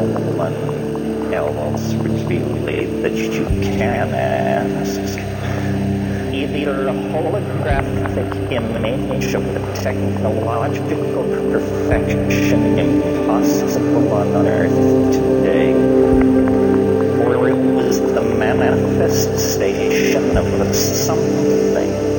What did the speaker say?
one else really that you can uh, ask. Either a holographic image of the technological perfection impossible on Earth today, or it was the manifestation of something